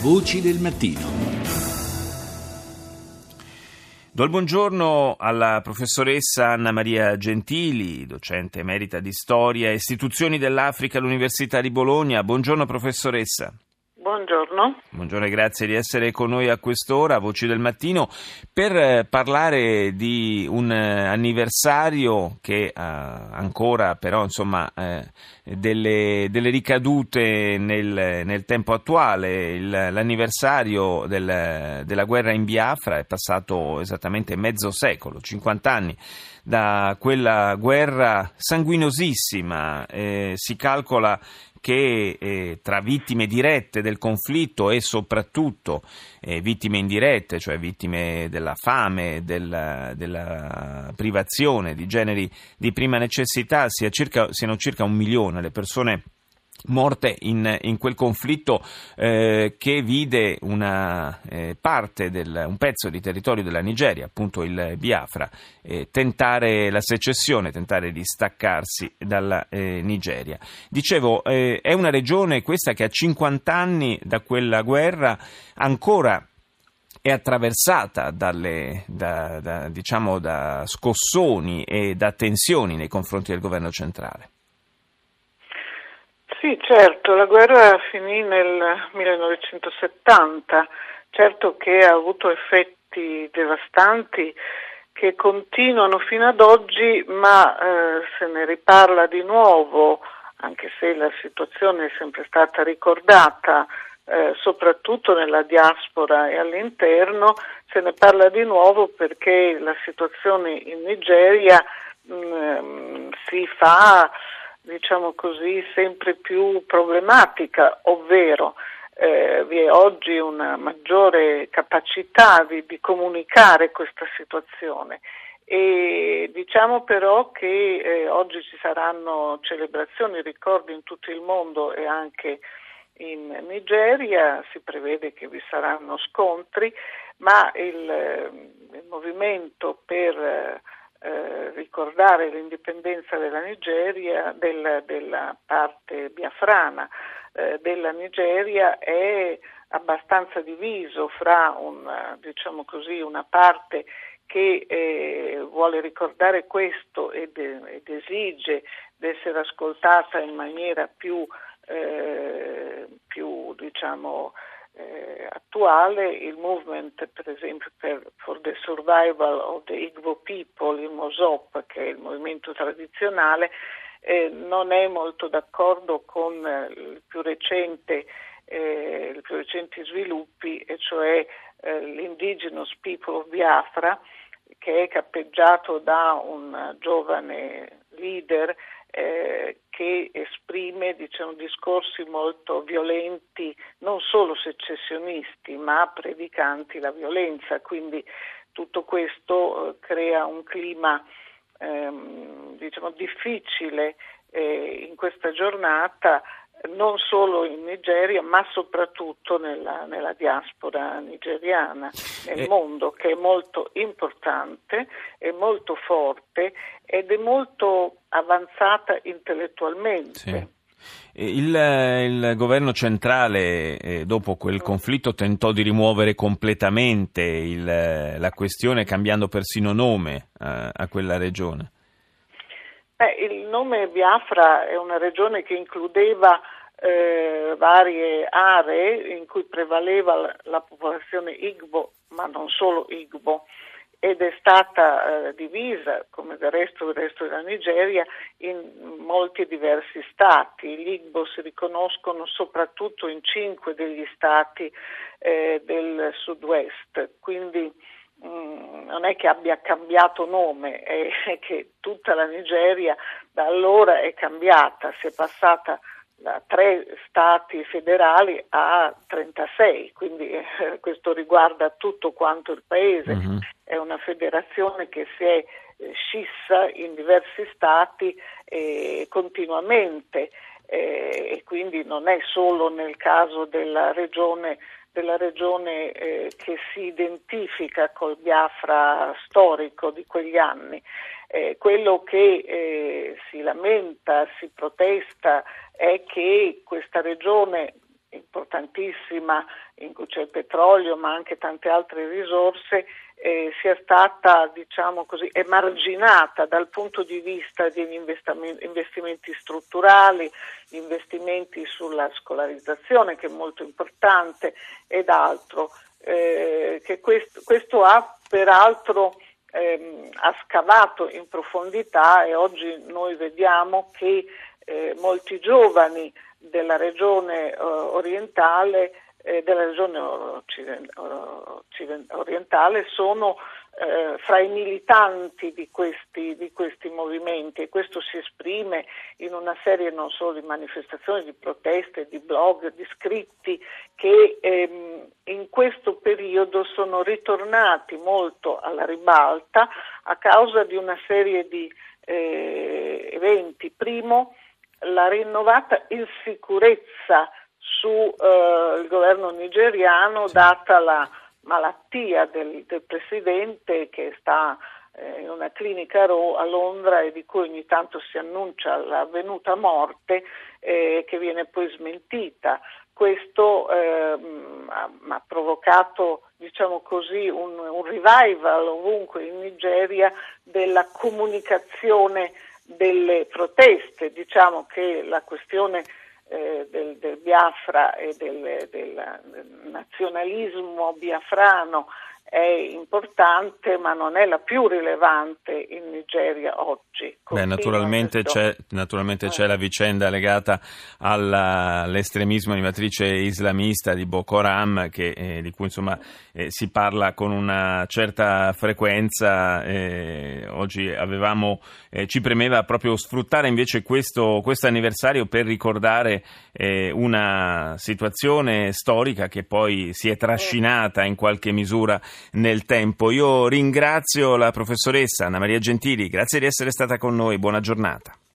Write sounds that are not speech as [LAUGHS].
Voci del mattino. Do il buongiorno alla professoressa Anna Maria Gentili, docente emerita di storia e istituzioni dell'Africa all'Università di Bologna. Buongiorno professoressa. Buongiorno. Buongiorno e grazie di essere con noi a quest'ora, Voci del Mattino, per eh, parlare di un eh, anniversario che ha ancora però insomma eh, delle, delle, ricadute nel, nel tempo attuale. Il, l'anniversario del, della guerra in Biafra è passato esattamente mezzo secolo, 50 anni da quella guerra sanguinosissima. Eh, si calcola che eh, tra vittime dirette del conflitto e soprattutto eh, vittime indirette, cioè vittime della fame, della, della, privazione di generi di prima necessità, sia circa, siano circa un milione le persone morte in, in, quel conflitto eh, che vide una eh, del, un pezzo di territorio della Nigeria, appunto il Biafra, eh, tentare la secessione, tentare di staccarsi dalla eh, Nigeria. Dicevo, eh, è una regione questa che a 50 anni da quella guerra ancora è attraversata dalle, da, da, diciamo, da scossoni e da tensioni nei confronti del governo centrale. Sì, certo, la guerra finì nel 1970, certo che ha avuto effetti devastanti che continuano fino ad oggi, ma eh, se ne riparla di nuovo, anche se la situazione è sempre stata ricordata, eh, soprattutto nella diaspora e all'interno, se ne parla di nuovo perché la situazione in Nigeria mh, mm, si fa diciamo così, sempre più problematica, ovvero eh, vi è oggi una maggiore capacità di, di, comunicare questa situazione. E diciamo però che eh, oggi ci saranno celebrazioni, ricordi in tutto il mondo e anche in Nigeria, si prevede che vi saranno scontri, ma il, eh, il movimento per eh, eh, ricordare l'indipendenza della Nigeria, del, della parte biafrana eh, della Nigeria è abbastanza diviso fra un, diciamo così, una parte che eh, vuole ricordare questo ed, ed, esige di essere ascoltata in maniera più, eh, più diciamo, eh, attuale, il movement per esempio per, for the survival of the Igbo people, il MOSOP, che è il movimento tradizionale, eh, non è molto d'accordo con eh, il più recente, eh, i più recenti sviluppi, e cioè eh, l'Indigenous People of Biafra, che è cappeggiato da un giovane leader eh, che esprime diciamo, discorsi molto violenti, non solo secessionisti, ma predicanti la violenza. Quindi tutto questo eh, crea un clima ehm, diciamo, difficile eh, in questa giornata non solo in Nigeria ma soprattutto nella, nella diaspora nigeriana, nel eh. mondo che è molto importante, è molto forte ed è molto avanzata intellettualmente. Sì. Il, il, governo centrale, eh, dopo quel conflitto, tentò di rimuovere completamente il, la questione, cambiando persino nome a, a quella regione. Beh, il nome Biafra è una regione che includeva eh, varie aree in cui prevaleva la, la, popolazione Igbo, ma non solo Igbo, ed è stata eh, divisa, come del resto, del resto della Nigeria, in molti diversi stati. Gli Igbo si riconoscono soprattutto in cinque degli stati eh, del sud-est, quindi Mm, non è che abbia cambiato nome, è [LAUGHS] che tutta la Nigeria da allora è cambiata, si è passata da tre stati federali a 36, quindi eh, questo riguarda tutto quanto il paese, uh-huh. è una federazione che si è eh, scissa in diversi stati eh, continuamente eh, e quindi non è solo nel caso della regione della regione eh, che si identifica col Biafra storico di quegli anni. Eh, quello che eh, si lamenta, si protesta è che questa regione importantissima in cui c'è il petrolio ma anche tante altre risorse eh, sia stata diciamo così, emarginata dal punto di vista degli investimenti, strutturali, investimenti sulla scolarizzazione che è molto importante ed altro. Eh, che questo, questo ha peraltro ehm, ha scavato in profondità e oggi noi vediamo che eh, molti giovani della regione eh, orientale della regione orientale sono eh, fra i militanti di questi, di questi, movimenti e questo si esprime in una serie non solo di manifestazioni, di proteste, di blog, di scritti che ehm, in questo periodo sono ritornati molto alla ribalta a causa di una serie di eh, eventi. Primo, la rinnovata insicurezza sul eh, governo nigeriano data la malattia del, del presidente che sta eh, in una clinica a Londra e di cui ogni tanto si annuncia l'avvenuta morte eh, che viene poi smentita. Questo eh, ha, ha, provocato diciamo così, un, un, revival ovunque in Nigeria della comunicazione delle proteste. Diciamo che la questione eh, del, del, Biafra e del, del, nazionalismo biafrano è importante, ma non è la più rilevante in Nigeria oggi. Beh, naturalmente, c'è, naturalmente c'è, la vicenda legata all'estremismo di matrice islamista di Boko Haram, che, eh, di cui insomma, eh, si parla con una certa frequenza. Eh, oggi avevamo, eh, ci premeva proprio sfruttare invece questo anniversario per ricordare eh, una situazione storica che poi si è trascinata in qualche misura nel tempo. Io ringrazio la professoressa Anna Maria Gentili, grazie di essere stata con noi, buona giornata.